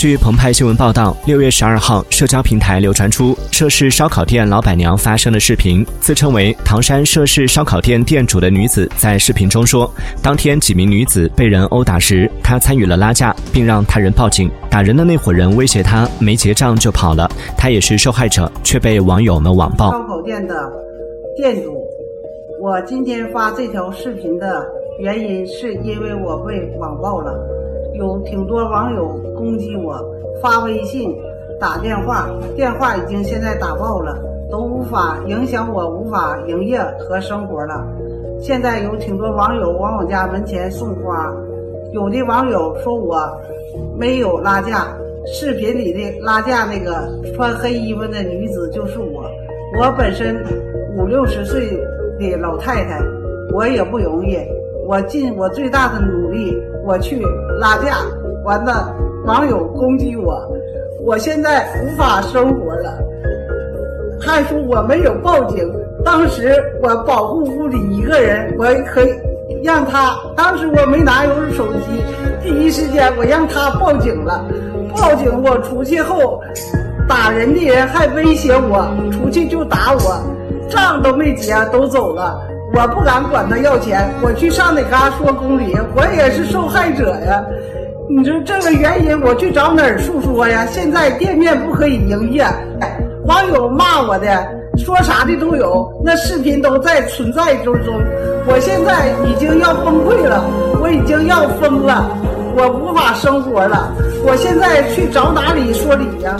据澎湃新闻报道，六月十二号，社交平台流传出涉事烧烤店老板娘发声的视频。自称为唐山涉事烧烤店店主的女子在视频中说，当天几名女子被人殴打时，她参与了拉架，并让他人报警。打人的那伙人威胁她没结账就跑了，她也是受害者，却被网友们网暴。烧烤店的店主，我今天发这条视频的原因是因为我被网暴了。有挺多网友攻击我，发微信、打电话，电话已经现在打爆了，都无法影响我无法营业和生活了。现在有挺多网友往我家门前送花，有的网友说我没有拉架，视频里的拉架那个穿黑衣服的女子就是我。我本身五六十岁的老太太，我也不容易。我尽我最大的努力，我去拉架，完了，网友攻击我，我现在无法生活了。还说我没有报警，当时我保护屋里一个人，我可以让他。当时我没拿有手机，第一时间我让他报警了。报警我出去后，打人的人还威胁我，出去就打我，账都没结，都走了。我不敢管他要钱，我去上哪嘎说公理，我也是受害者呀。你说这个原因，我去找哪儿诉说呀？现在店面不可以营业，网友骂我的，说啥的都有，那视频都在存在之中。我现在已经要崩溃了，我已经要疯了，我无法生活了。我现在去找哪里说理呀？